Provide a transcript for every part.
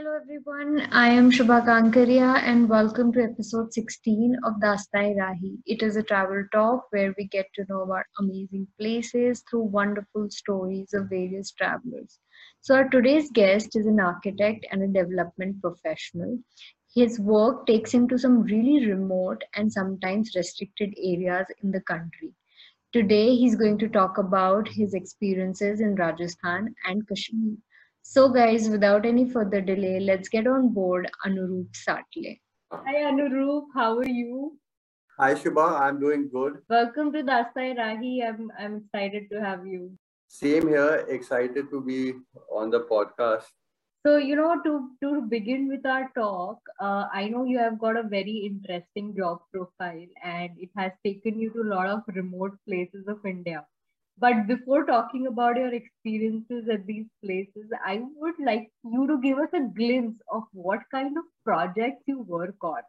Hello everyone, I am Shubha Kankaria and welcome to episode 16 of Daastan-E-Raahi. It is a travel talk where we get to know about amazing places through wonderful stories of various travelers. So our today's guest is an architect and a development professional. His work takes him to some really remote and sometimes restricted areas in the country. Today he's going to talk about his experiences in Rajasthan and Kashmir. So, guys, without any further delay, let's get on board Anuroop Satle. Hi, Anuroop. How are you? Hi, Shubha. I'm doing good. Welcome to Daastan-E-Raahi. I'm, I'm excited to have you. Same here. Excited to be on the podcast. So, you know, to, to begin with our talk, uh, I know you have got a very interesting job profile and it has taken you to a lot of remote places of India. But before talking about your experiences at these places, I would like you to give us a glimpse of what kind of projects you work on.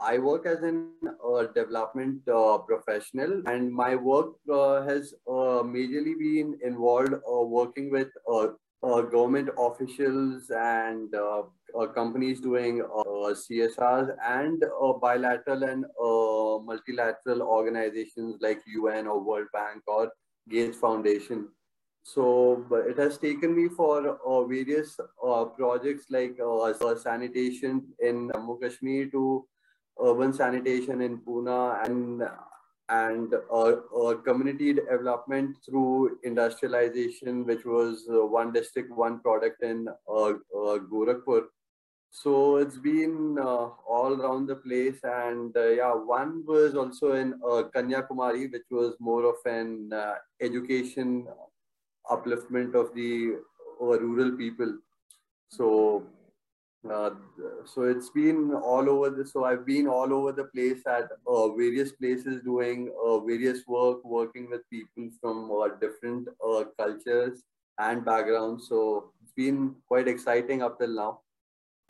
I work as an uh, development uh, professional, and my work uh, has uh, majorly been involved uh, working with uh, government officials and companies doing CSRs and bilateral and multilateral organizations like UN or World Bank or Gates Foundation. So it has taken me for uh, various uh, projects like uh, sanitation in Jammu Kashmir to urban sanitation in Pune and and uh, community development through industrialization, which was uh, one district, one product in uh, Gorakhpur. So it's been uh, all around the place, and uh, yeah, one was also in uh, Kanyakumari, which was more of an uh, education upliftment of the uh, rural people. So, uh, so it's been all over the. So I've been all over the place at various places doing various work, working with people from different cultures and backgrounds. So it's been quite exciting up till now.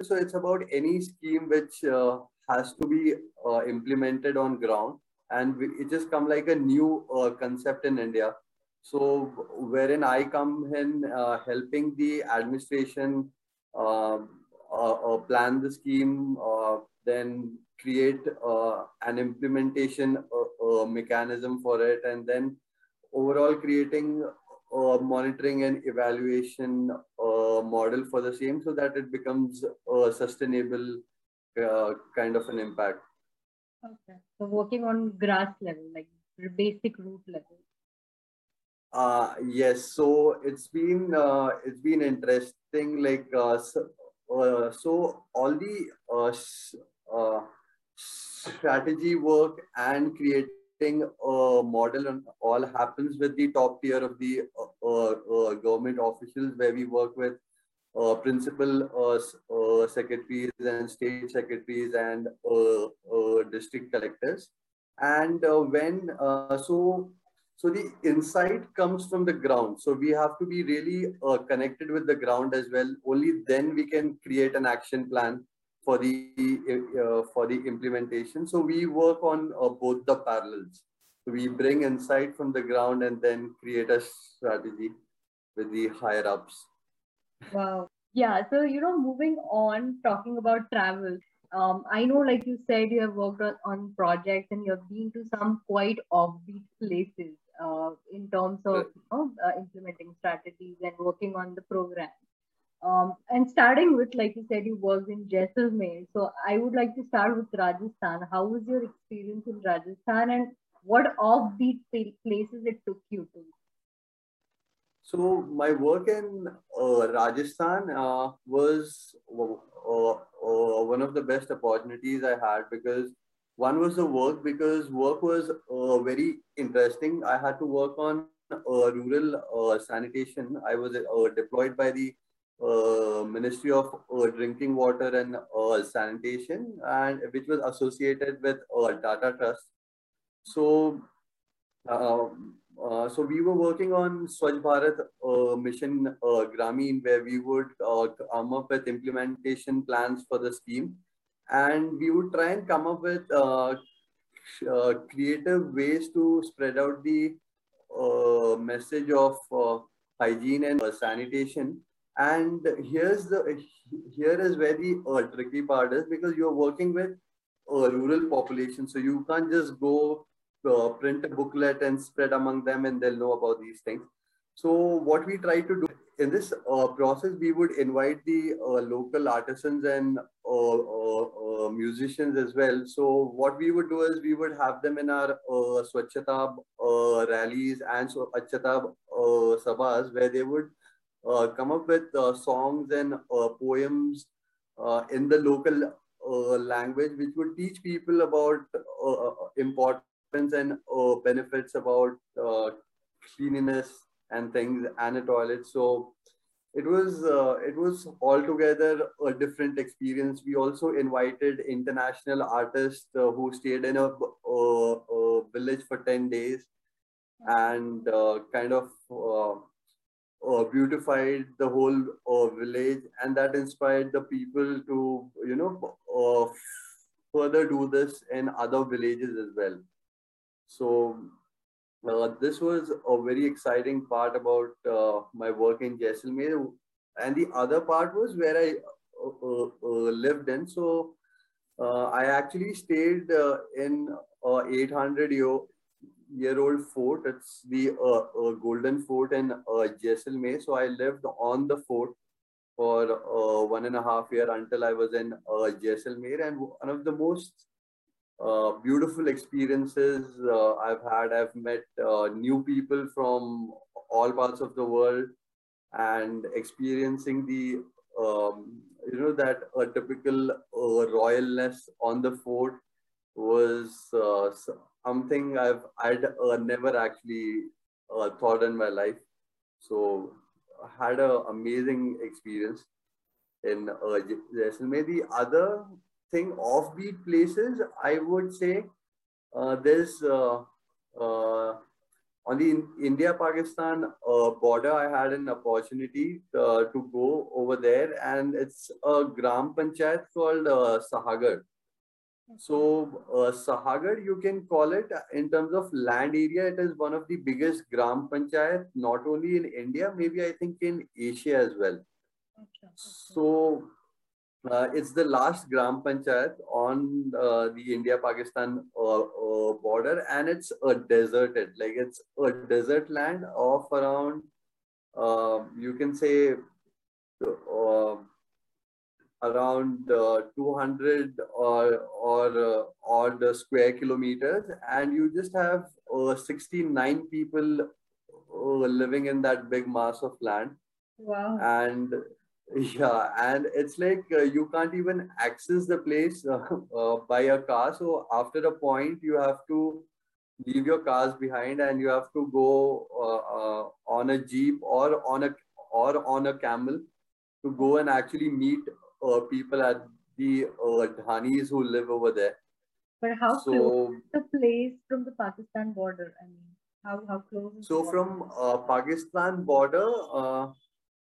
So it's about any scheme which uh, has to be uh, implemented on ground, and it just come like a new uh, concept in India. So wherein I come in uh, helping the administration um, uh, plan the scheme, uh, then create an implementation mechanism for it, and then overall creating monitoring and evaluation uh, model for the same so that it becomes a sustainable uh, kind of an impact. Okay. So working on grass level, like basic root level. Uh, yes. So it's been uh, it's been interesting. Like uh, so, uh, so all the uh, uh, strategy work and create uh, model and all happens with the top tier of the uh, uh, uh government officials where we work with uh, principal secretaries and state secretaries and district collectors. And when, so, so the insight comes from the ground. So we have to be really connected with the ground as well. Only then we can create an action plan for the uh, for the implementation. So we work on uh, both the parallels. So we bring insight from the ground and then create a strategy with the higher ups. Wow. Yeah. So you know, moving on, talking about travel. Um, I know, like you said, you have worked on, on projects and you have been to some quite offbeat places uh, in terms of you know, uh, implementing strategies and working on the program. Um, and starting with, like you said, you worked in Jaisalmer. So I would like to start with Rajasthan. How was your experience in Rajasthan and what offbeat places it took you to? So my work in uh, Rajasthan uh, was uh, uh, one of the best opportunities I had because one was the work because work was uh, very interesting. I had to work on uh, rural sanitation. I was deployed by the uh, Ministry of uh, Drinking Water and uh, Sanitation, and which was associated with uh, Tata Trust. So, uh, uh, so we were working on Swachh Bharat Mission Gramin, where we would come up with implementation plans for the scheme, and we would try and come up with creative ways to spread out the message of hygiene and sanitation And here's the here is where the uh, tricky part is because you're working with a rural population, so you can't just go uh, print a booklet and spread among them, and they'll know about these things. So what we try to do in this uh, process, we would invite the uh, local artisans and uh, uh, uh, musicians as well. So what we would do is we would have them in our uh, Swachhata rallies and Swachhata sabhas where they would Uh, come up with uh, songs and uh, poems in the local language, which would teach people about importance and benefits about cleanliness and things and a toilet. So it was uh, it was altogether a different experience. We also invited international artists uh, who stayed in a, a, a, village for ten days and uh, kind of uh, uh, beautified the whole uh, village, and that inspired the people to you know further do this in other villages as well. So uh, this was a very exciting part about uh, my work in Jaisalmer. And the other part was where I uh, uh, uh lived in. So I actually stayed in a 800 year, year old fort. It's the Golden Fort in Jaisalmer. So I lived on the fort for one and a half year until I was in Jaisalmer. And one of the most uh, beautiful experiences uh, I've had. I've met uh, new people from all parts of the world and experiencing the um, you know that a typical uh, royalness on the fort was uh, something I've I'd never actually thought in my life. So I had an amazing experience in uh. The other thing offbeat places, I would say uh, there's uh, uh, on the India-Pakistan uh, border, I had an opportunity uh, to go over there, and it's a gram panchayat called uh, Shahgarh. So uh, Shahgarh, you can call it in terms of land area. It is one of the biggest gram panchayat, not only in India, maybe I think in Asia as well. Okay. So uh, it's the last Gram Panchayat on uh, the India-Pakistan uh, uh, border and it's a deserted, like it's a desert land of around, you can say uh, around 200 or, or odd square kilometers and you just have 69 people living in that big mass of land. Wow. And yeah and it's like uh, you can't even access the place uh, uh, by a car so after a point you have to leave your cars behind and you have to go uh, uh, on a jeep or on a or on a camel to go and actually meet uh, people at the dhanis who live over there. But how so, close the place from the pakistan border? I mean how, how close so from pakistan border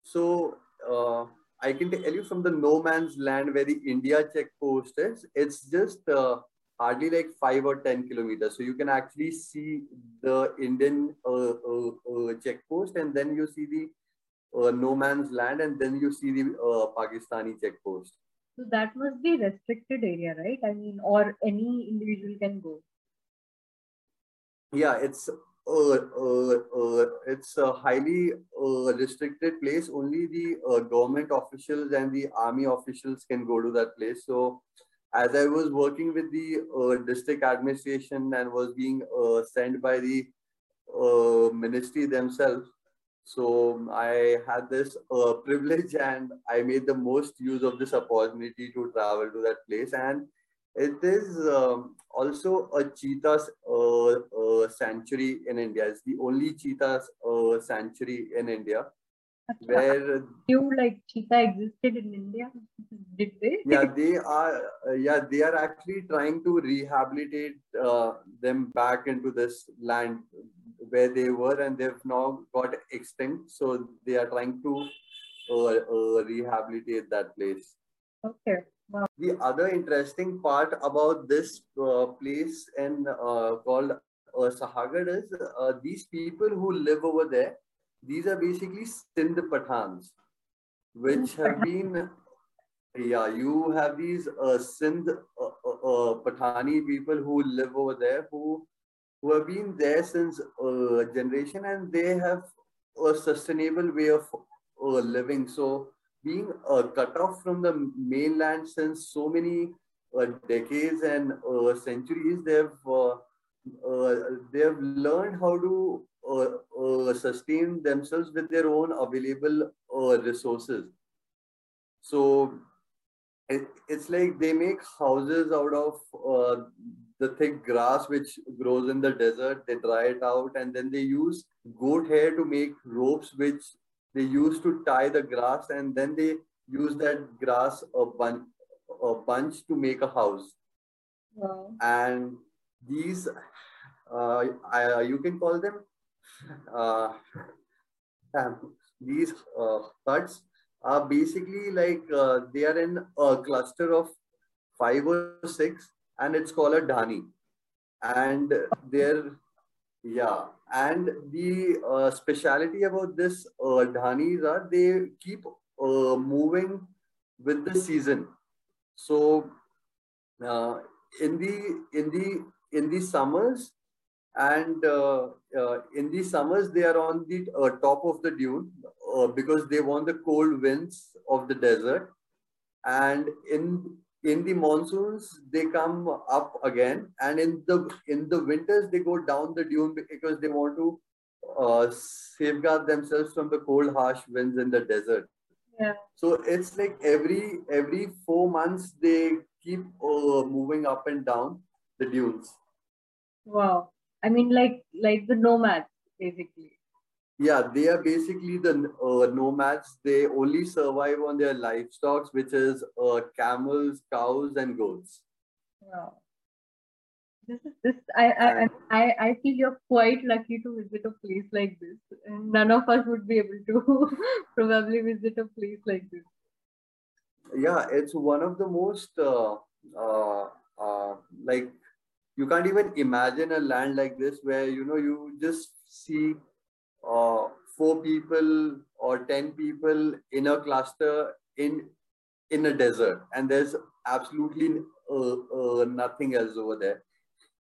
so uh, I can tell you from the no man's land where the India check post is, it's just uh, hardly like five or 10 kilometers. So you can actually see the Indian uh, uh, uh check post and then you see the uh, no man's land and then you see the Pakistani check post. So that must be restricted area, right? I mean, or any individual can go. Yeah, it's uh, uh, uh, it's a highly uh, restricted place. Only the uh, government officials and the army officials can go to that place. So, as I was working with the uh, district administration and was being sent by the ministry themselves, so I had this privilege and I made the most use of this opportunity to travel to that place and it is um, also a cheetah uh, uh, sanctuary in India. It's the only cheetah uh, sanctuary in India. Where you like cheetah existed in India? Did they? Yeah, they are. Uh, yeah, they are actually trying to rehabilitate uh, them back into this land where they were, and they've now got extinct. So they are trying to uh, rehabilitate that place. Okay. Wow. The other interesting part about this uh, place and uh, called uh, Shahgarh is uh, these people who live over there. These are basically Sindh Pathans. which have been yeah, you have these uh, Sindh uh, uh, uh, Pathani people who live over there who who have been there since uh, generation and they have a sustainable way of uh, living. So being uh, cut off from the mainland since so many uh, decades and uh, centuries, they've uh, uh, they've learned how to sustain themselves with their own available uh, resources. So it, it's like they make houses out of uh, the thick grass which grows in the desert. They dry it out and then they use goat hair to make ropes which they use to tie the grass and then they use that grass a bunch, a bunch to make a house. Wow. And these, uh, I, you can call them uh, these uh, huts are basically like uh, they are in a cluster of five or six, and it's called a dhani. And they're yeah, and the uh, speciality about this uh, dhanis are they keep uh, moving with the season. So uh, in the in the in the summers and uh, uh, in the summers they are on the uh, top of the dune uh, because they want the cold winds of the desert and in in the monsoons they come up again and in the in the winters they go down the dune because they want to uh, safeguard themselves from the cold harsh winds in the desert Yeah. so it's like every every four months they keep uh, moving up and down the dunes Wow. I mean, like like the nomads, basically. Yeah, they are basically the uh, nomads. They only survive on their livestock, which is uh, camels, cows, and goats. Wow. This is this. I I I feel you're quite lucky to visit a place like this, and none of us would be able to probably visit a place like this. Yeah, it's one of the most uh, uh, uh, like you can't even imagine a land like this where you know you just see uh, four people or ten people in a cluster in in a desert, and there's absolutely uh, uh, nothing else over there.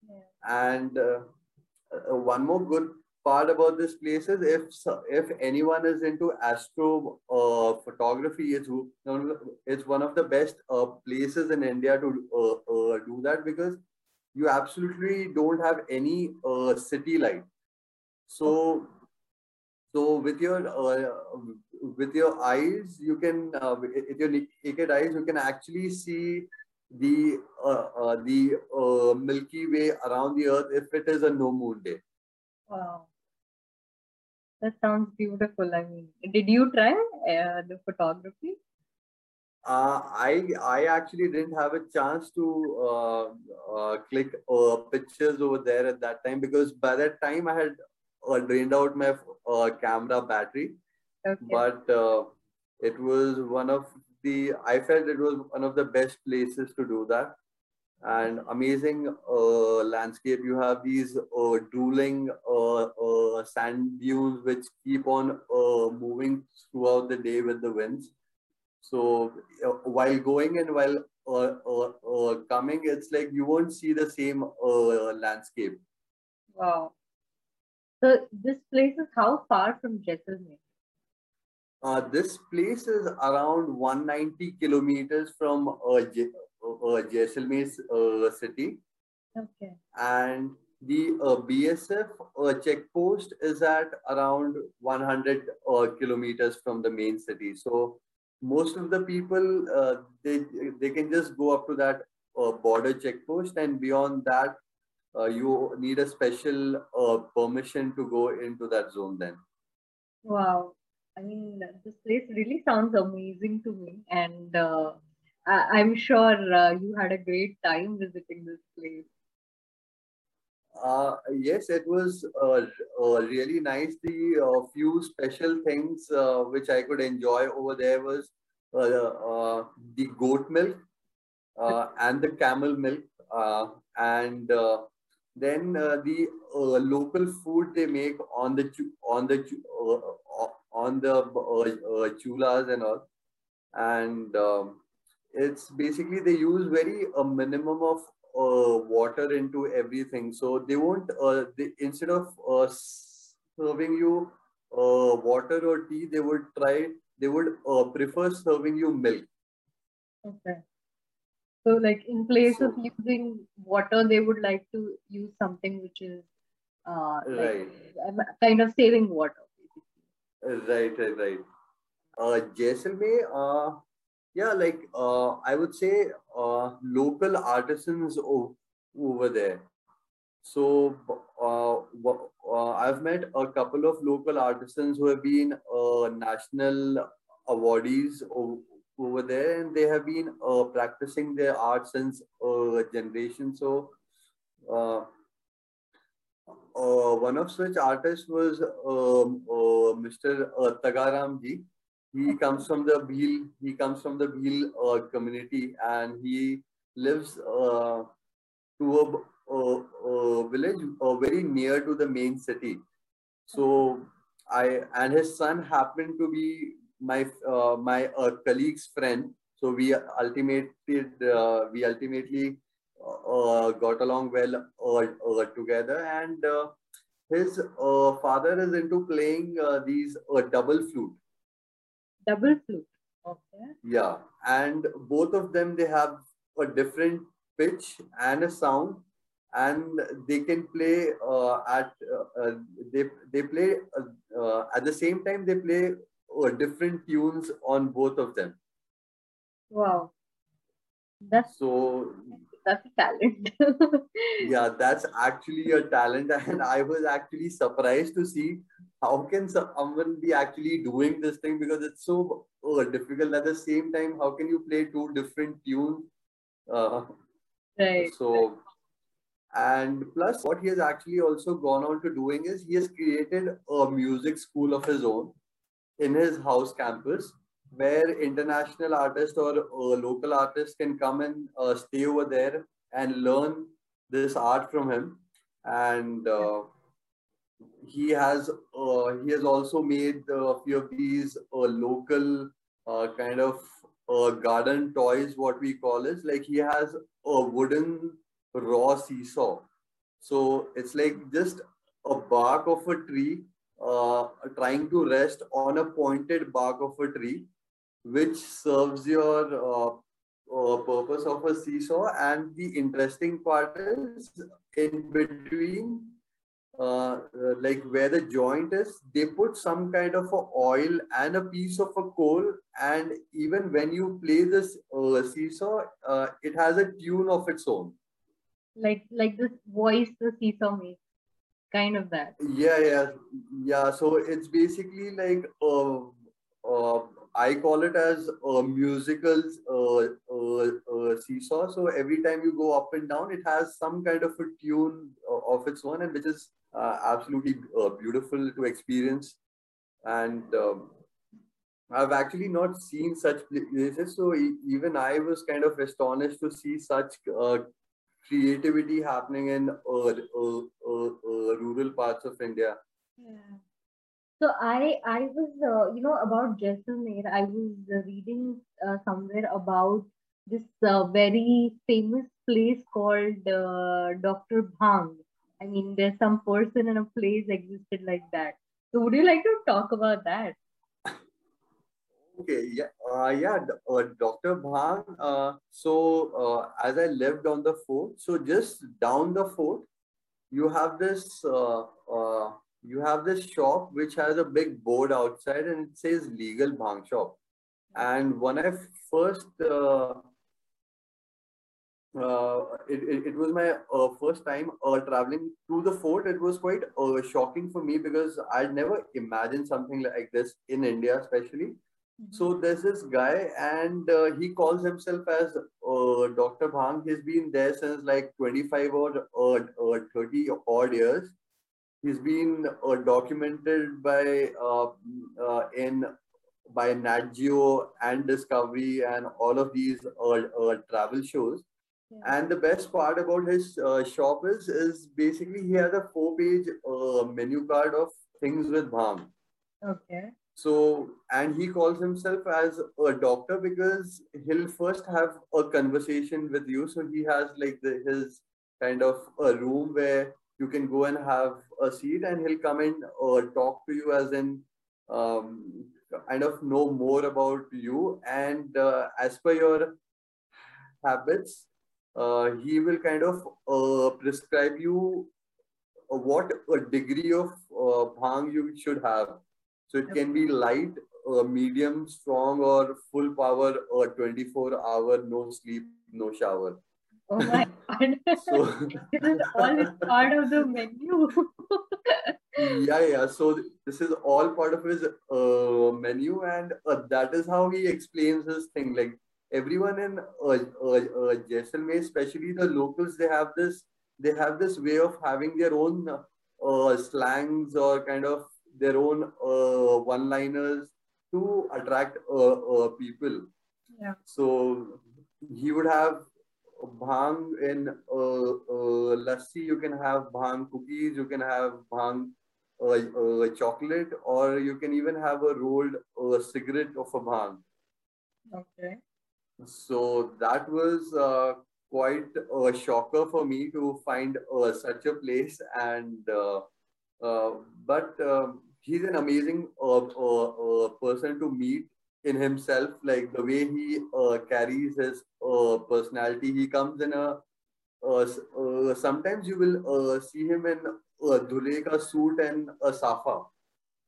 Yeah. And uh, uh, one more good part about this place is if if anyone is into astro uh, photography, it's one of the- it's one of the best uh, places in India to do that because you absolutely don't have any uh, city light. So so with your uh, with your eyes, you can uh, with your naked eyes, you can actually see the uh, uh, the uh, Milky Way around the Earth if it is a no moon day. Wow. That sounds beautiful. I mean, did you try uh, the photography? Uh, I I actually didn't have a chance to uh, uh, click uh, pictures over there at that time because by that time I had uh, drained out my uh, camera battery. Okay. But uh, it was one of the I felt it was one of the best places to do that. And amazing uh, landscape. You have these uh, drooling uh, uh, sand dunes which keep on uh, moving throughout the day with the winds. So uh, while going and while uh, uh, uh, coming, it's like you won't see the same uh, landscape. Wow. So this place is how far from Jaisalmer? Uh, this place is around 190 kilometers from uh, J- uh, Jaisalmer uh, city, Okay. and the uh, BSF uh, checkpost is at around 100 uh, kilometers from the main city. So most of the people uh, they they can just go up to that uh, border checkpost, and beyond that, uh, you need a special uh, permission to go into that zone. Then. Wow. I mean, this place really sounds amazing to me, and uh, I- I'm sure uh, you had a great time visiting this place. Uh, yes, it was uh, uh, really nice. The uh, few special things uh, which I could enjoy over there was uh, the goat milk and the camel milk, and then the local food they make on the on the on the chulas and all. and um, it's basically they use very a minimum of uh, water into everything. So they won't uh, they, instead of uh, serving you uh, water or tea, they would try they would uh, prefer serving you milk. Okay. So, like in place so, of using water, they would like to use something which is uh, like, kind of saving water. Right, right, right. Uh, Jaisalmer, uh, yeah, like uh, I would say uh, local artisans over there. So uh, uh, I've met a couple of local artisans who have been uh, national awardees over there, and they have been uh, practicing their art since a generation. So one of such artists was um, Mr. Tagaram ji. He comes from the Bhil. He comes from the Bhil uh, community, and he lives uh, to a, a, a village very near to the main city. So I and his son happened to be my uh, my uh, colleague's friend. So we ultimately uh, we ultimately uh, got along well together. And his father is into playing these double flute. Double flute. Okay. Yeah, and both of them they have a different pitch and a sound and they can play uh, at uh, uh, they they play at the same time they play different tunes on both of them wow that's so that's a talent. yeah, that's actually a talent, and I was actually surprised to see how can someone be actually doing this thing because it's so uh, difficult. At the same time, how can you play two different tunes? Uh, right. So, and plus, what he has actually also gone on to doing is he has created a music school of his own in his house campus where international artists or uh, local artists can come and uh, stay over there and learn this art from him and uh, he has uh, he has also made a few of these uh, local uh, kind of garden toys what we call is like he has a wooden raw seesaw so it's like just a bark of a tree trying to rest on a pointed bark of a tree which serves your uh, uh, purpose of a seesaw. And the interesting part is in between, uh, like where the joint is, they put some kind of a oil and a piece of a coal. And even when you play this uh, seesaw, uh, it has a tune of its own. Like like this voice the seesaw makes kind of that yeah yeah yeah so it's basically like uh, uh, I call it as a musical uh, uh, uh, seesaw. So every time you go up and down, it has some kind of a tune uh, of its own, and which is uh, absolutely uh, beautiful to experience. And um, I've actually not seen such places, so e even I was kind of astonished to see such creativity happening in rural parts of India. Yeah. So I I was uh, you know about Jaisalmer. I was uh, reading uh, somewhere about this uh, very famous place called uh, Dr. Bhang. I mean, there's some person in a place existed like that. So would you like to talk about that? Okay, yeah, uh, yeah, uh, Dr. Bhang. Uh, so uh, as I lived on the fort, so just down the fort, you have this uh, uh, you have this shop which has a big board outside and it says legal bhang shop. And when I first, it, it, it, was my uh, first time uh, traveling to the fort. It was quite uh, shocking for me because I'd never imagined something like this in India, especially. Mm-hmm. So there's this guy, and uh, he calls himself as uh, Dr. Bhang. He's been there since like 25 or, or, or 30 odd years he's been uh, documented by uh, uh, in by Nat Geo and Discovery and all of these uh, uh, travel shows. Yeah. And the best part about his uh, shop is is basically he has a four page menu card of things with Bhang. Okay. So, and he calls himself as a doctor because he'll first have a conversation with you. So he has like the, his kind of a room where you can go and have a seat and he'll come and uh, talk to you as in um, kind of know more about you. And uh, as per your habits, uh, he will kind of uh, prescribe you what a degree of uh, bhang you should have. So it can be light, uh, medium, strong, or full power, or 24 hour, no sleep, no shower. Oh my god. so, this is all part of the menu. yeah, yeah. So this is all part of his uh, menu, and uh, that is how he explains his thing. Like everyone in uh, uh, uh, Jaisalmer, especially the locals, they have this they have this way of having their own uh, slangs or kind of their own uh, one-liners to attract uh, uh, people. Yeah. So he would have bhang in lassi. You can have bhang cookies. You can have bhang chocolate, or you can even have a rolled cigarette of a bhang. Okay. So that was quite a shocker for me to find uh, such a place and uh, uh, but um, he's an amazing uh, uh, uh, person to meet in himself like the way he carries his personality. He comes in a sometimes you will see him in a dhule suit and a safa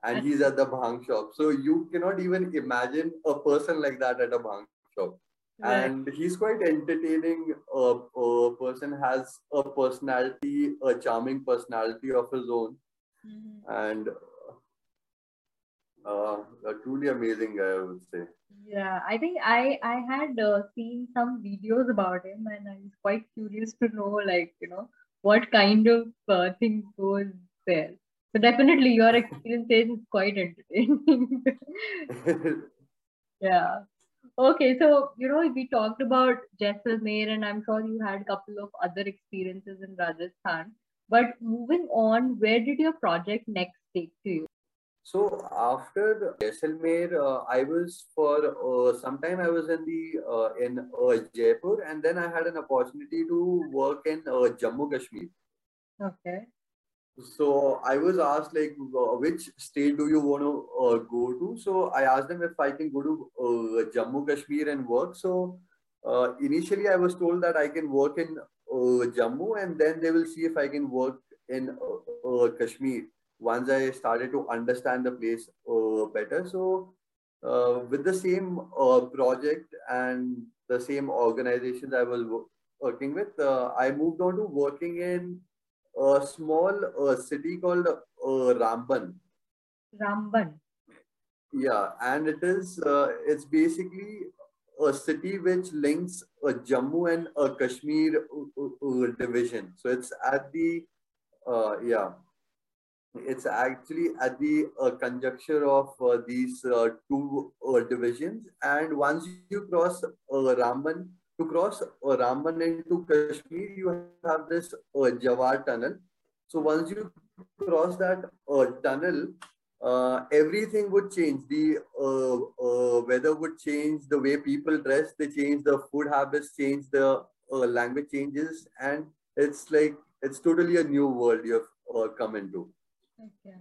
and he's at the bhang shop. So you cannot even imagine a person like that at a bhang shop and he's quite entertaining. Uh, uh, person has a personality a charming personality of his own. Mm-hmm. and uh, a truly amazing guy i would say. Yeah i think i i had uh, seen some videos about him and i was quite curious to know like you know what kind of uh, thing goes there. So definitely your experience is quite entertaining. Yeah Okay, so you know we talked about Jaisalmer, and I'm sure you had a couple of other experiences in Rajasthan. But moving on, where did your project next take to you? So after Jaisalmer, uh, I was for uh, some time I was in the uh, in uh, Jaipur, and then I had an opportunity to work in uh, Jammu Kashmir. Okay so i was asked like uh, which state do you want to uh, go to? So i asked them if i can go to uh, jammu kashmir and work. So uh, initially i was told that i can work in uh, jammu and then they will see if i can work in uh, kashmir once i started to understand the place better. So with the same project and the same organizations i was working with i moved on to working in a small uh, city called uh, Ramban. Ramban. Yeah, and it is uh, it's basically a city which links a Jammu and a Kashmir uh, uh, division. So it's at the uh, yeah, it's actually at the uh, conjuncture of uh, these uh, two uh, divisions. And once you cross uh, Ramban, to cross uh, Ramban into Kashmir, you have this uh, Jawahar tunnel. So once you cross that uh, tunnel, uh, everything would change. The uh, uh, weather would change, the way people dress, they change, the food habits change, the uh, language changes, and it's like it's totally a new world you've come into. Okay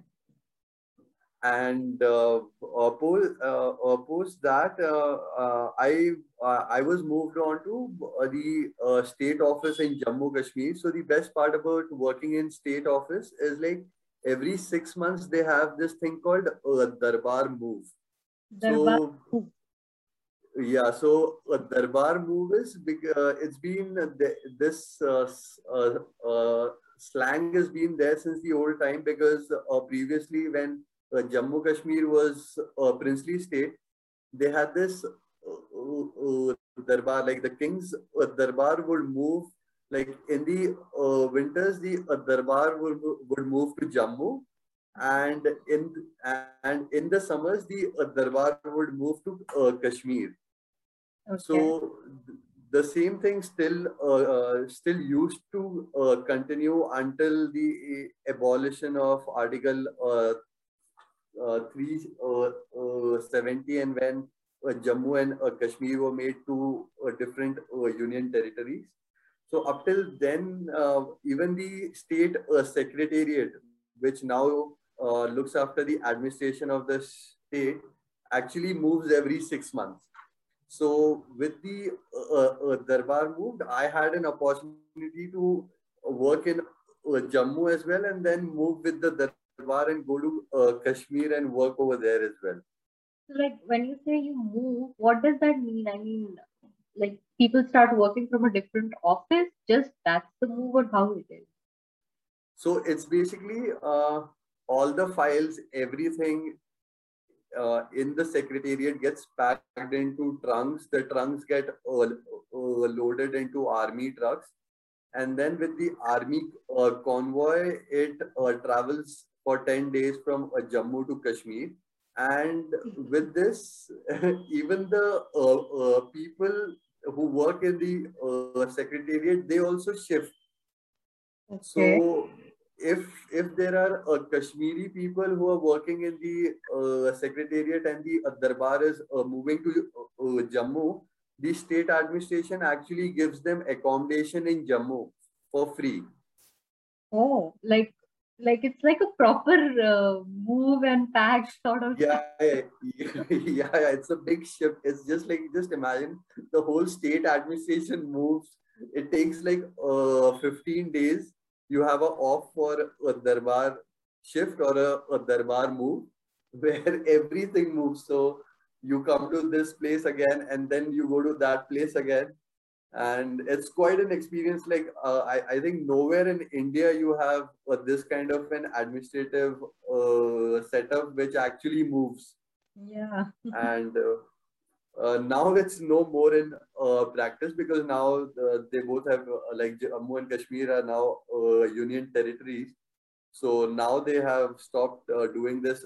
and uh, uh, post, uh, post that I I was moved on to the state office in Jammu Kashmir. So the best part about working in state office is like every six months they have this thing called uh, Darbar move. Darbar. So, yeah, so uh, Darbar move is uh, it's been the, this slang has been there since the old time because previously when uh, Jammu Kashmir was a princely state, they had this uh, uh, darbar, like the king's darbar would move, like in the winters, the darbar would, would move to Jammu, and in and in the summers, the darbar would move to Kashmir. Okay. So the same thing still uh, uh, still used to uh, continue until the abolition of Article Uh, 370 uh, uh, and when Jammu and Kashmir were made two different union territories. So up till then, uh, even the state uh, secretariat, which now uh, looks after the administration of the state, actually moves every six months. So with the Darbar moved, I had an opportunity to work in Jammu as well, and then move with the And go to Kashmir and work over there as well. So like when you say you move, what does that mean? I mean, like people start working from a different office just that's the move or how it is so it's basically uh, all the files everything uh, in the secretariat gets packed into trunks the trunks get uh, uh loaded into army trucks and then with the army uh, convoy it uh, travels for 10 days from jammu to kashmir and with this even the people who work in the uh, secretariat, they also shift. Okay. So if if there are uh, Kashmiri people who are working in the uh, secretariat and the uh, Darbar is uh, moving to uh, Jammu, the state administration actually gives them accommodation in Jammu for free. Oh, like like it's like a proper uh, move and pack sort of yeah, yeah, yeah yeah it's a big shift. It's just like just imagine the whole state administration moves. It takes like uh, 15 days. You have a off for a darbar shift or a, a darbar move where everything moves. So you come to this place again and then you go to that place again and it's quite an experience like uh, I, I think nowhere in india you have uh, this kind of an administrative uh, setup which actually moves. Yeah. And uh, uh, now it's no more in uh, practice because now they both have like jammu and kashmir are now union territories. So now they have stopped doing this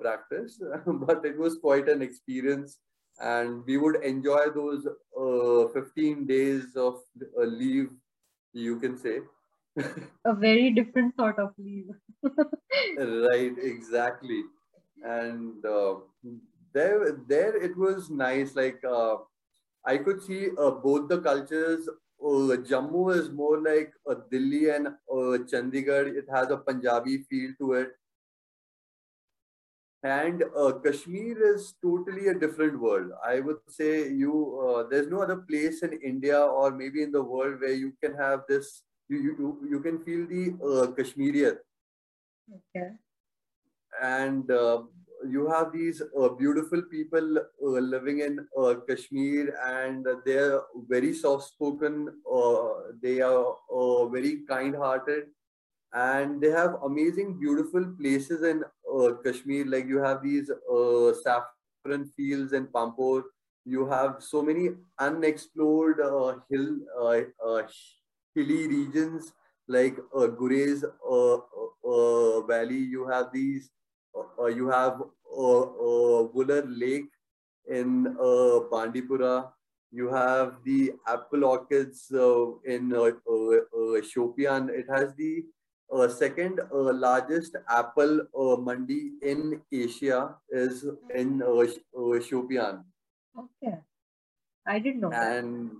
practice. But it was quite an experience and we would enjoy those uh, 15 days of uh, leave you can say. A very different sort of leave. Right exactly. And uh, there there it was nice like uh, i could see uh, both the cultures uh, jammu is more like delhi and chandigarh it has a punjabi feel to it and uh, kashmir is totally a different world. I would say you uh, there's no other place in india or maybe in the world where you can have this you you, you can feel the uh, Kashmiriyat. Okay. And uh, you have these uh, beautiful people uh, living in uh, Kashmir and they're very soft spoken. Uh, they are uh, very kind hearted and they have amazing, beautiful places in uh, Kashmir. Like you have these uh, saffron fields in Pampore. You have so many unexplored uh, hill uh, uh, hilly regions like uh, Gurez Valley. You have these. you have Wular Lake in Bandipora. You have the apple orchids in Shopian. It has the uh, second uh, largest apple uh, mandi in Asia is in uh, uh Shopian. Okay, I didn't know. And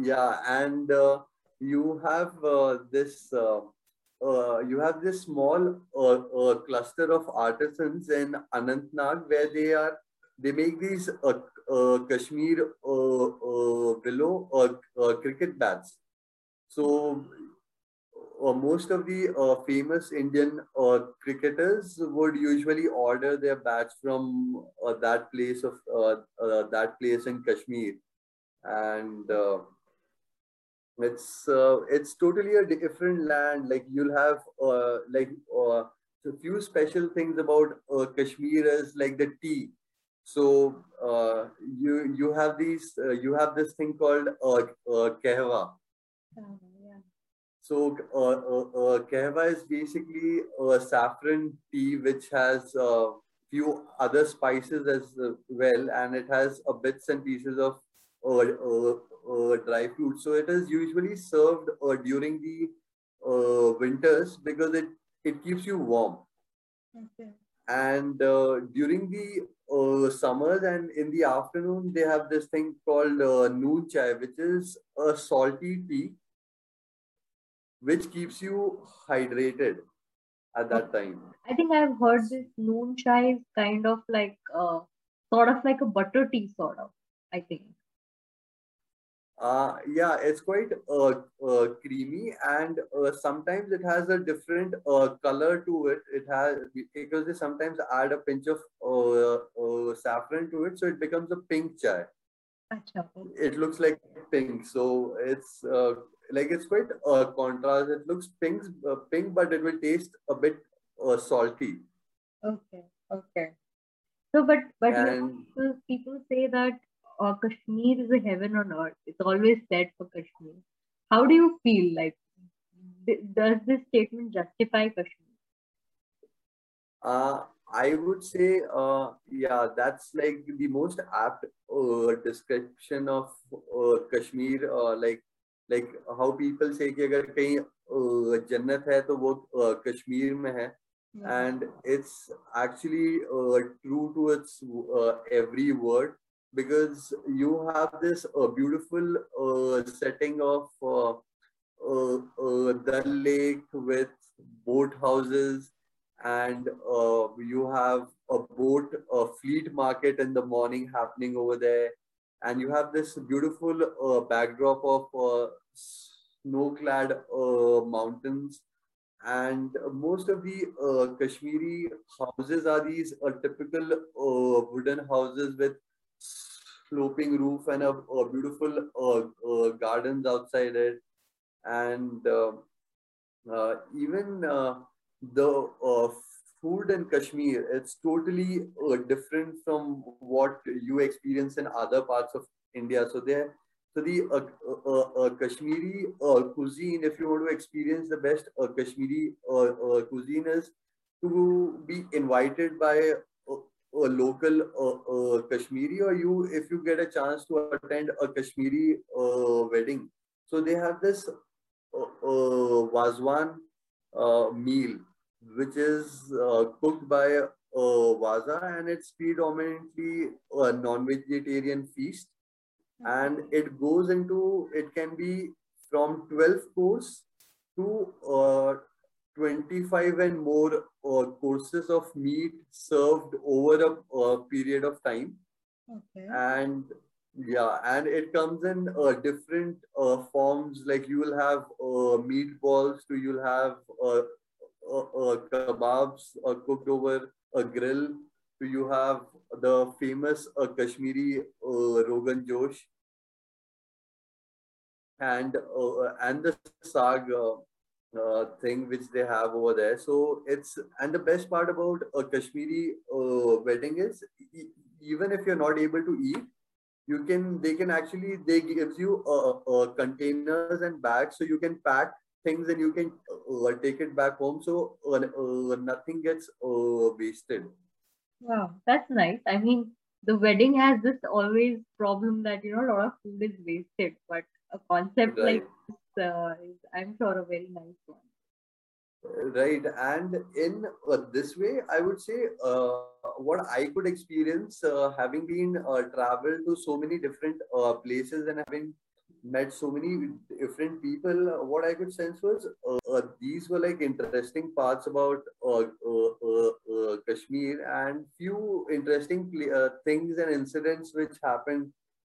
yeah, and uh, you have uh, this. you have this small cluster of artisans in Anantnag where they are they make these Kashmir willow or cricket bats. So uh, most of the uh, famous Indian uh, cricketers would usually order their bats from uh, that place of uh, uh, that place in Kashmir, and it's it's totally a different land. Like you'll have like a few special things about Kashmir is like the tea. So you you have these you have this thing called uh, kahwa. So uh, uh, uh, kahwa is basically a saffron tea which has a few other spices as well, and it has bits and pieces of uh, uh, uh, dry fruit. So it is usually served during the winters because it it keeps you warm. Okay. and uh, during the uh, summers and in the afternoon they have this thing called uh, noon chai which is a salty tea which keeps you hydrated at that time i think i've heard this noon chai is kind of like uh, sort of like a butter tea sort of i think uh, yeah, it's quite uh, uh, creamy and uh, sometimes it has a different uh, color to it. It has because they sometimes add a pinch of uh, uh, saffron to it, so it becomes a pink chai. Achha. It looks like pink, so it's uh, like it's quite a uh, contrast. It looks pink, uh, pink, but it will taste a bit uh, salty. Okay, okay. So, but but and, people, people say that uh, Kashmir is a heaven on earth. It's always said for Kashmir. How do you feel? Like, does this statement justify Kashmir? Uh, I would say, uh, yeah, that's like the most apt uh, description of uh, Kashmir. Uh, like, like how people say कि अगर कहीं uh, जन्नत है तो वो uh, Kashmir में है and it's actually uh, true to its uh, every word because you have this uh, beautiful uh, setting of uh, uh, uh, the lake with boat houses and uh, you have a boat a fleet market in the morning happening over there and you have this beautiful uh, backdrop of uh, snow-clad uh, mountains. And most of the uh, Kashmiri houses are these typical uh, wooden houses with sloping roof and a, a beautiful uh, gardens outside it. And even the food in kashmir it's totally different from what you experience in other parts of india so there so the kashmiri cuisine if you want to experience the best kashmiri cuisine is to be invited by a local uh, uh, Kashmiri or you if you get a chance to attend a Kashmiri uh, wedding. So they have this uh, uh, Wazwan uh, meal which is cooked by uh, Waza and it's predominantly a non-vegetarian feast and it goes into it can be from 12 course to 25 and more uh, courses of meat served over a, a period of time. Okay. And yeah, and it comes in uh, different uh, forms. Like you will have uh, meatballs, to you'll have uh, kebabs uh, cooked over a grill. You have the famous uh, Kashmiri uh, Rogan Josh, and uh, and the sag. Uh, thing which they have over there. So it's and the best part about a Kashmiri wedding is e- even if you're not able to eat, you can they can actually they gives you uh, containers and bags so you can pack things and you can uh, take it back home so uh, uh, nothing gets uh, wasted. Wow, that's nice. I mean, the wedding has this always problem that you know a lot of food is wasted, but a concept right. like uh, is, I'm sure, a very nice one. Right, and in uh, this way, I would say uh, what I could experience uh, having been uh, traveled to so many different uh, places and having met so many different people. What I could sense was uh, these were like interesting parts about Kashmir and few interesting things and incidents which happened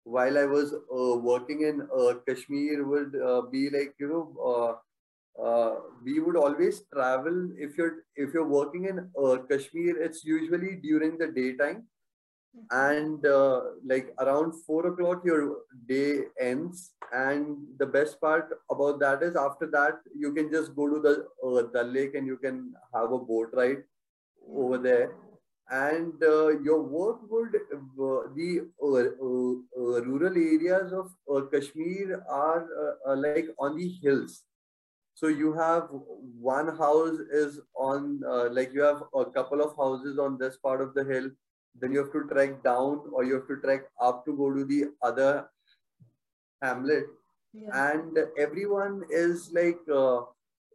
while I was uh, working in uh, Kashmir would uh, be like you know uh, uh, we would always travel if you're if you're working in uh, Kashmir it's usually during the daytime and like around four o'clock your day ends and the best part about that is after that you can just go to the the lake and you can have a boat ride over there and uh, your work would uh, the uh, uh, rural areas of uh, Kashmir are uh, like on the hills. So you have one house is on like you have a couple of houses on this part of the hill. Then you have to trek down or you have to trek up to go to the other hamlet. Yeah. And everyone is like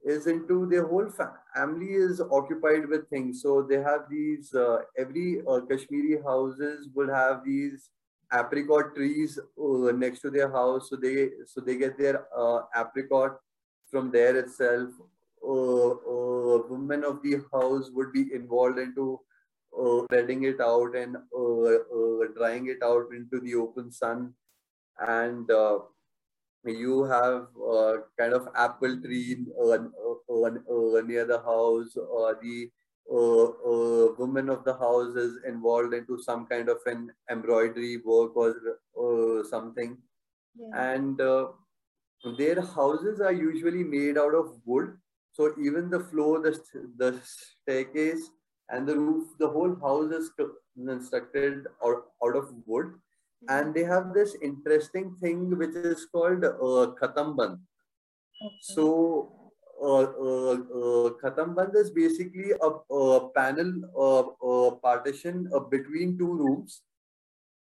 is into their whole family is occupied with things. So they have these, uh, every uh, Kashmiri houses will have these apricot trees uh, next to their house. So they, so they get their uh, apricot from there itself. Uh, uh, women of the house would be involved into Uh, spreading it out and uh, uh, drying it out into the open sun. And you have uh, kind of apple tree uh, uh, near the house or the woman of the house is involved into some kind of an embroidery work or something yeah. and their houses are usually made out of wood so even the floor the, the staircase and the roof the whole house is constructed out, out of wood and they have this interesting thing which is called uh, Khatamband. Okay. So uh, uh, uh, Khatamband is basically a, a panel uh, a partition uh, between two rooms.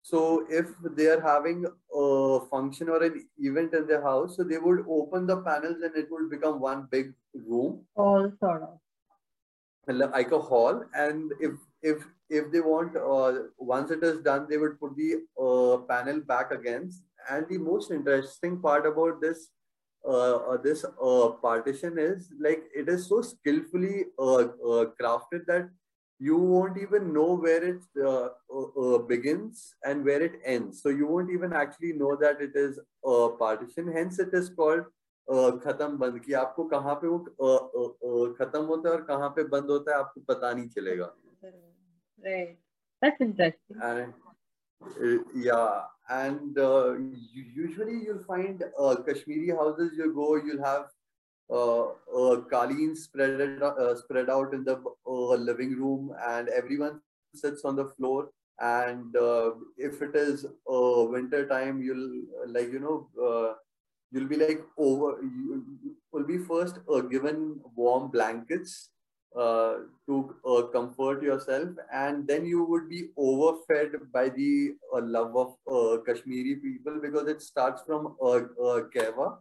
So if they are having a function or an event in their house, so they would open the panels and it would become one big room. All sort of. Like a hall. And if if if they want, uh, once it is done, they would put the uh, panel back against. And the most interesting part about this uh, uh this uh, partition is like it is so skillfully uh, crafted that you won't even know where it begins and where it ends. So you won't even actually know that it is a partition. Hence, it is called खत्म बंद की आपको कहाँ पे वो खत्म होता है और कहाँ पे बंद होता है आपको पता नहीं चलेगा। Kashmiri houses you go you have कालीन spread out in the room and every one sits on the floor and if it is winter time you like you know you'll be like over. You will be first uh, given warm blankets uh, to uh, comfort yourself and then you would be overfed by the uh, love of uh, kashmiri people because it starts from uh, uh, keva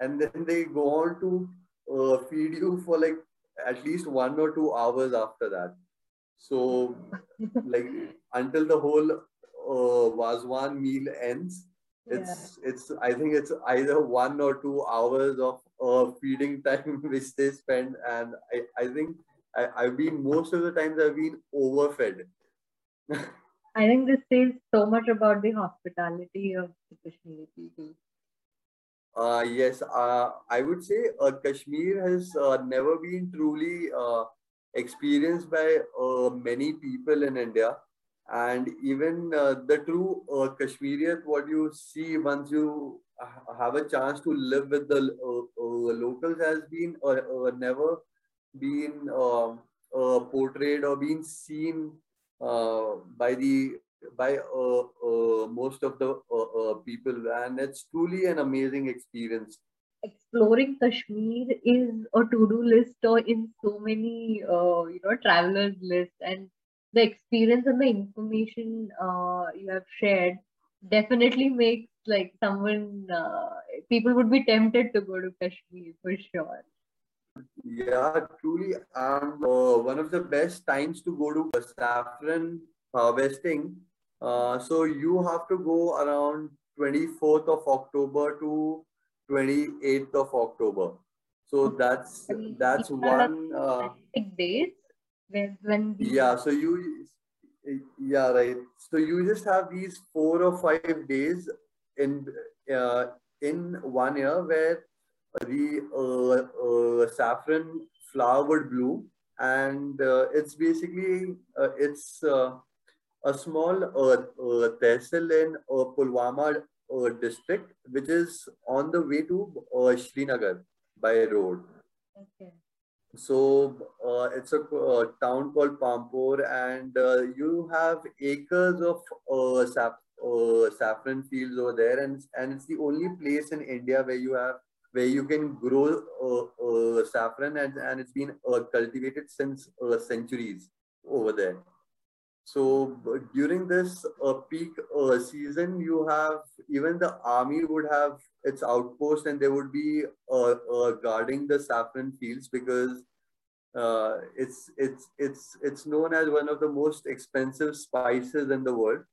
and then they go on to feed you for like at least one or two hours after that so like until the whole uh, wazwan meal ends it's yeah. it's i think it's either one or two hours of uh, feeding time which they spend and i i think I, I've been most of the times I've been overfed. I think this says so much about the hospitality of the Kashmiri people. Uh, yes, uh, I would say uh, Kashmir has uh, never been truly uh, experienced by uh, many people in India. And even uh, the true uh, what you see once you have a chance to live with the locals, has been or never been uh, uh, portrayed or been seen uh, by the by uh, uh, most of the uh, people. And it's truly an amazing experience. Exploring kashmir is a to-do list or in so many you know travelers list. And the experience and the information you have shared definitely makes like someone people would be tempted to go to kashmir for sure yeah, truly. Um, uh, one of the best times to go to saffron harvesting. Uh, so you have to go around 24th of October to 28th of October. So that's that's one uh, days when when yeah. So you yeah right. So you just have these four or five days in uh, in one year where the uh, uh, saffron flower would bloom and uh, it's basically it's a small uh, tehsil in Pulwama district, which is on the way to Srinagar by road. Okay. So uh, it's a uh, town called Pampore, and uh, you have acres of sap, saffron fields over there, and and it's the only place in India where you have where you can grow uh, uh, saffron and, and it's been uh, cultivated since uh, centuries over there. So during this uh, peak uh, season, you have even the army would have its outpost and they would be uh, uh guarding the saffron fields because uh, it's it's it's it's known as one of the most expensive spices in the world,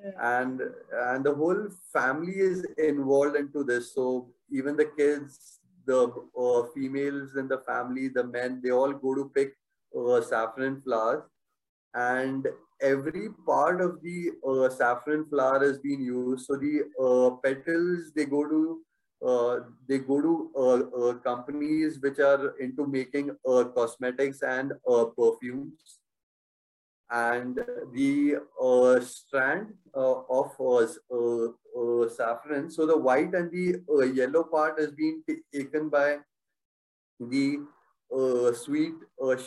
yeah. and and the whole family is involved into this. So even the kids, the uh, females in the family, the men, they all go to pick saffron flowers and every part of the uh, saffron flower has been used. So the uh, petals they go to uh, they go to uh, uh, companies which are into making uh, cosmetics and perfumes. And the strand of saffron, so the white and the yellow part has been taken by the sweet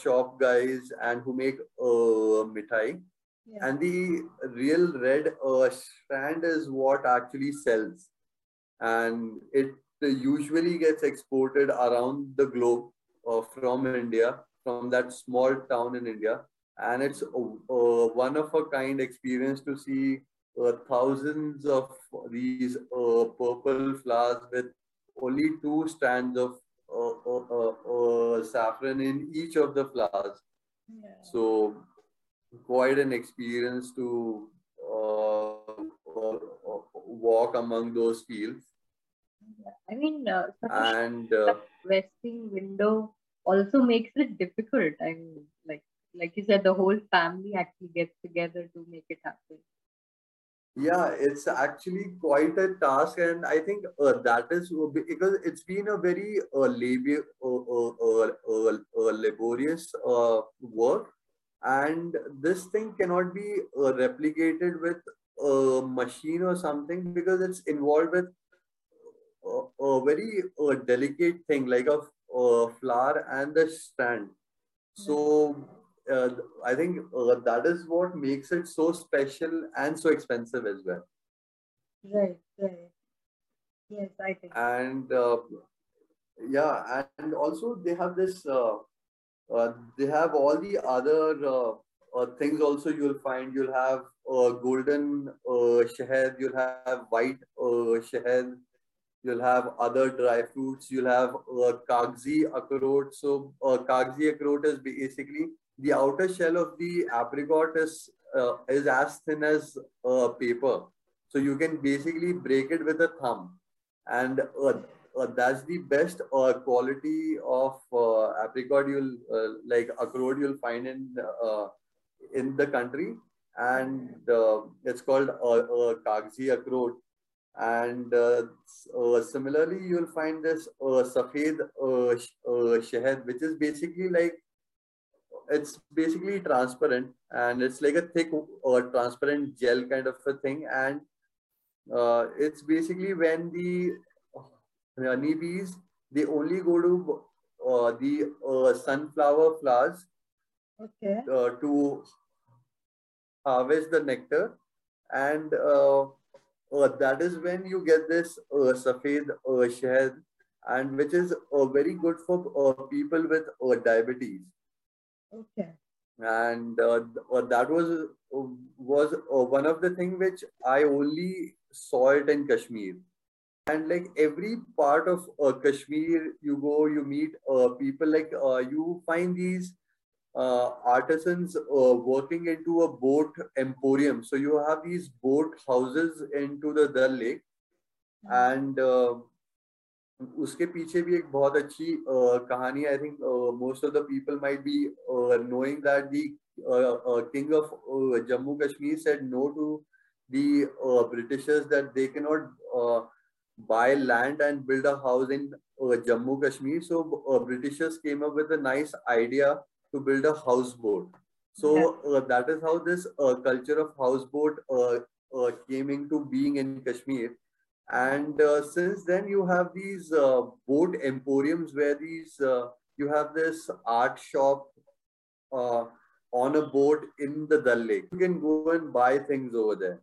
shop guys and who make mithai yeah. And the real red uh, strand is what actually sells. And it usually gets exported around the globe uh, from India, from that small town in India. And it's a, a one of a kind experience to see uh, thousands of these uh, purple flowers with only two strands of uh, uh, uh, saffron in each of the flowers. Yeah. So quite an experience to uh, uh, walk among those fields. I mean, uh, and uh, window also makes it difficult. I mean, like like you said, the whole family actually gets together to make it happen. Yeah, it's actually quite a task, and I think uh, that is because it's been a very uh, labor, uh, laborious work and this thing cannot be uh, replicated with a machine or something because it's involved with a, a very uh, delicate thing like a, a, flower and the strand so uh, i think uh, that is what makes it so special and so expensive as well. Right right. Yes i think and uh, yeah and also they have this uh, uh, they have all the other uh, uh, things also you'll find. You'll have golden shahad, you'll have white shahad, you'll have other dry fruits, you'll have kagzi akhroat. So kagzi akhroat is basically the outer shell of the apricot is uh, is as thin as uh, paper. So you can basically break it with a thumb. And uh, uh, that's the best uh, quality of uh, apricot you'll uh, like akhroat you'll find in uh, in the country. And uh, it's called uh, kagzi akhroat and similarly you'll find this uh, safed shahad which is basically like it's basically transparent. And it's like a thick or transparent gel kind of a thing. And it's basically when the honeybees, they only go to uh, the uh, sunflower flowers okay. uh, to harvest the nectar. And uh, uh, that is when you get this uh, safed uh, shahad, and which is uh, very good for uh, people with uh, diabetes. Okay. And that was was uh, one of the things which I only saw it in Kashmir and like every part of uh, kashmir you go you meet uh, people like uh, you find these uh, artisans uh, working into a boat emporium so you have these boat houses into the dal lake and uh, उसके पीछे भी एक बहुत अच्छी कहानी I think most of the people might be knowing that the king of Jammu Kashmir said no to the Britishers that they cannot buy land and build a house in uh, Jammu Kashmir. So uh, Britishers came up with a nice idea to build a houseboat. So uh, that is how this uh, culture of houseboat uh, uh, came into being in Kashmir. And since then, you have these boat emporiums where these you have this art shop on a boat in the Dal Lake. You can go and buy things over there.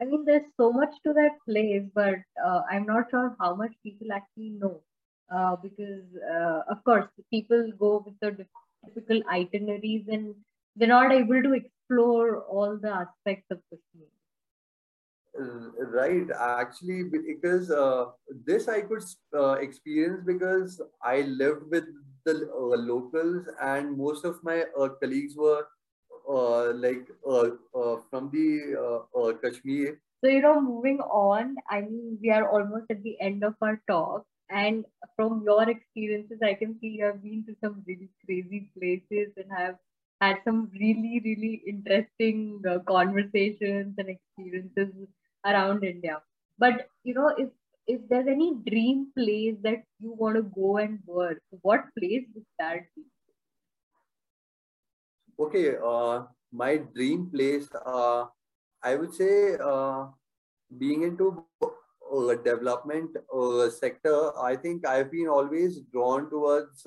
I mean, there's so much to that place, but uh, I'm not sure how much people actually know. Uh, because, uh, of course, people go with the typical itineraries and they're not able to explore all the aspects of Kashmir. Right, actually, because uh, this I could uh, experience because I lived with the uh, locals, and most of my uh, colleagues were uh, Uh, like uh, uh, from the uh, Kashmir. So you know, moving on. I mean, we are almost at the end of our talk, and from your experiences, I can see you have been to some really crazy places and have had some really, really interesting conversations and experiences around India. But you know, if if there's any dream place that you want to go and work, what place would that be? Okay, uh, my dream place, uh, I would say, uh, being into uh, development uh, sector, I think I've been always drawn towards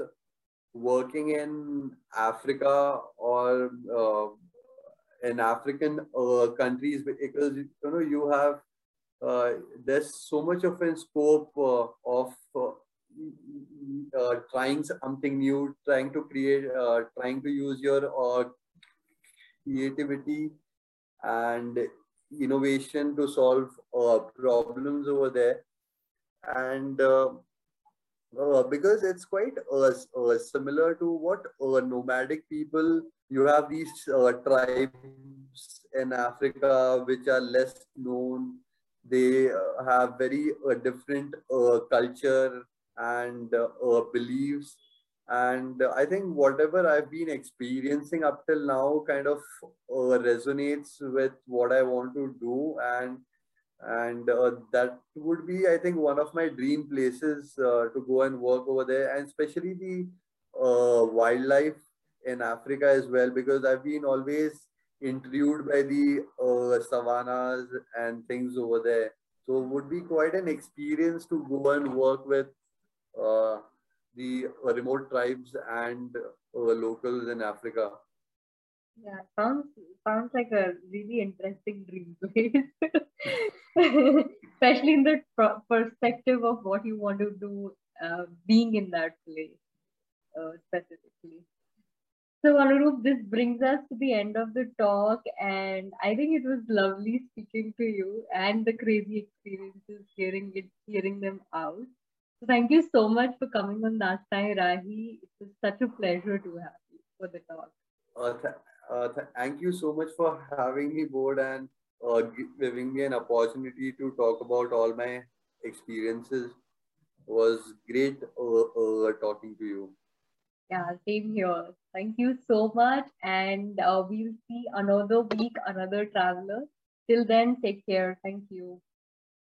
working in Africa or uh, in African uh, countries because you know you have uh, there's so much of a scope uh, of uh, uh, trying something new, trying to create, uh, trying to use your creativity and innovation to solve problems over there, and because it's quite similar to what nomadic people you have these uh, tribes in Africa which are less known. They uh, have very uh, different uh, culture and uh, uh, beliefs. And I think whatever I've been experiencing up till now kind of resonates with what I want to do. And and that would be, I think, one of my dream places to go and work over there. And especially the wildlife in Africa as well because I've been always intrigued by the uh, savannas and things over there. So it would be quite an experience to go and work with uh, the remote tribes and uh, locals in Africa. Yeah, sounds sounds like a really interesting dream place, especially in the perspective of what you want to do, uh, being in that place uh, specifically. So, Anuroop, this brings us to the end of the talk, and I think it was lovely speaking to you and the crazy experiences, hearing it, hearing them out. Thank you so much for coming on Daastan-E-Raahi. It was such a pleasure to have you for the talk. Uh, th- uh, th- thank you so much for having me board and uh, giving me an opportunity to talk about all my experiences. It was great uh, uh, talking to you. Yeah, same here. Thank you so much. And uh, we'll see another week, another traveler. Till then, take care. Thank you.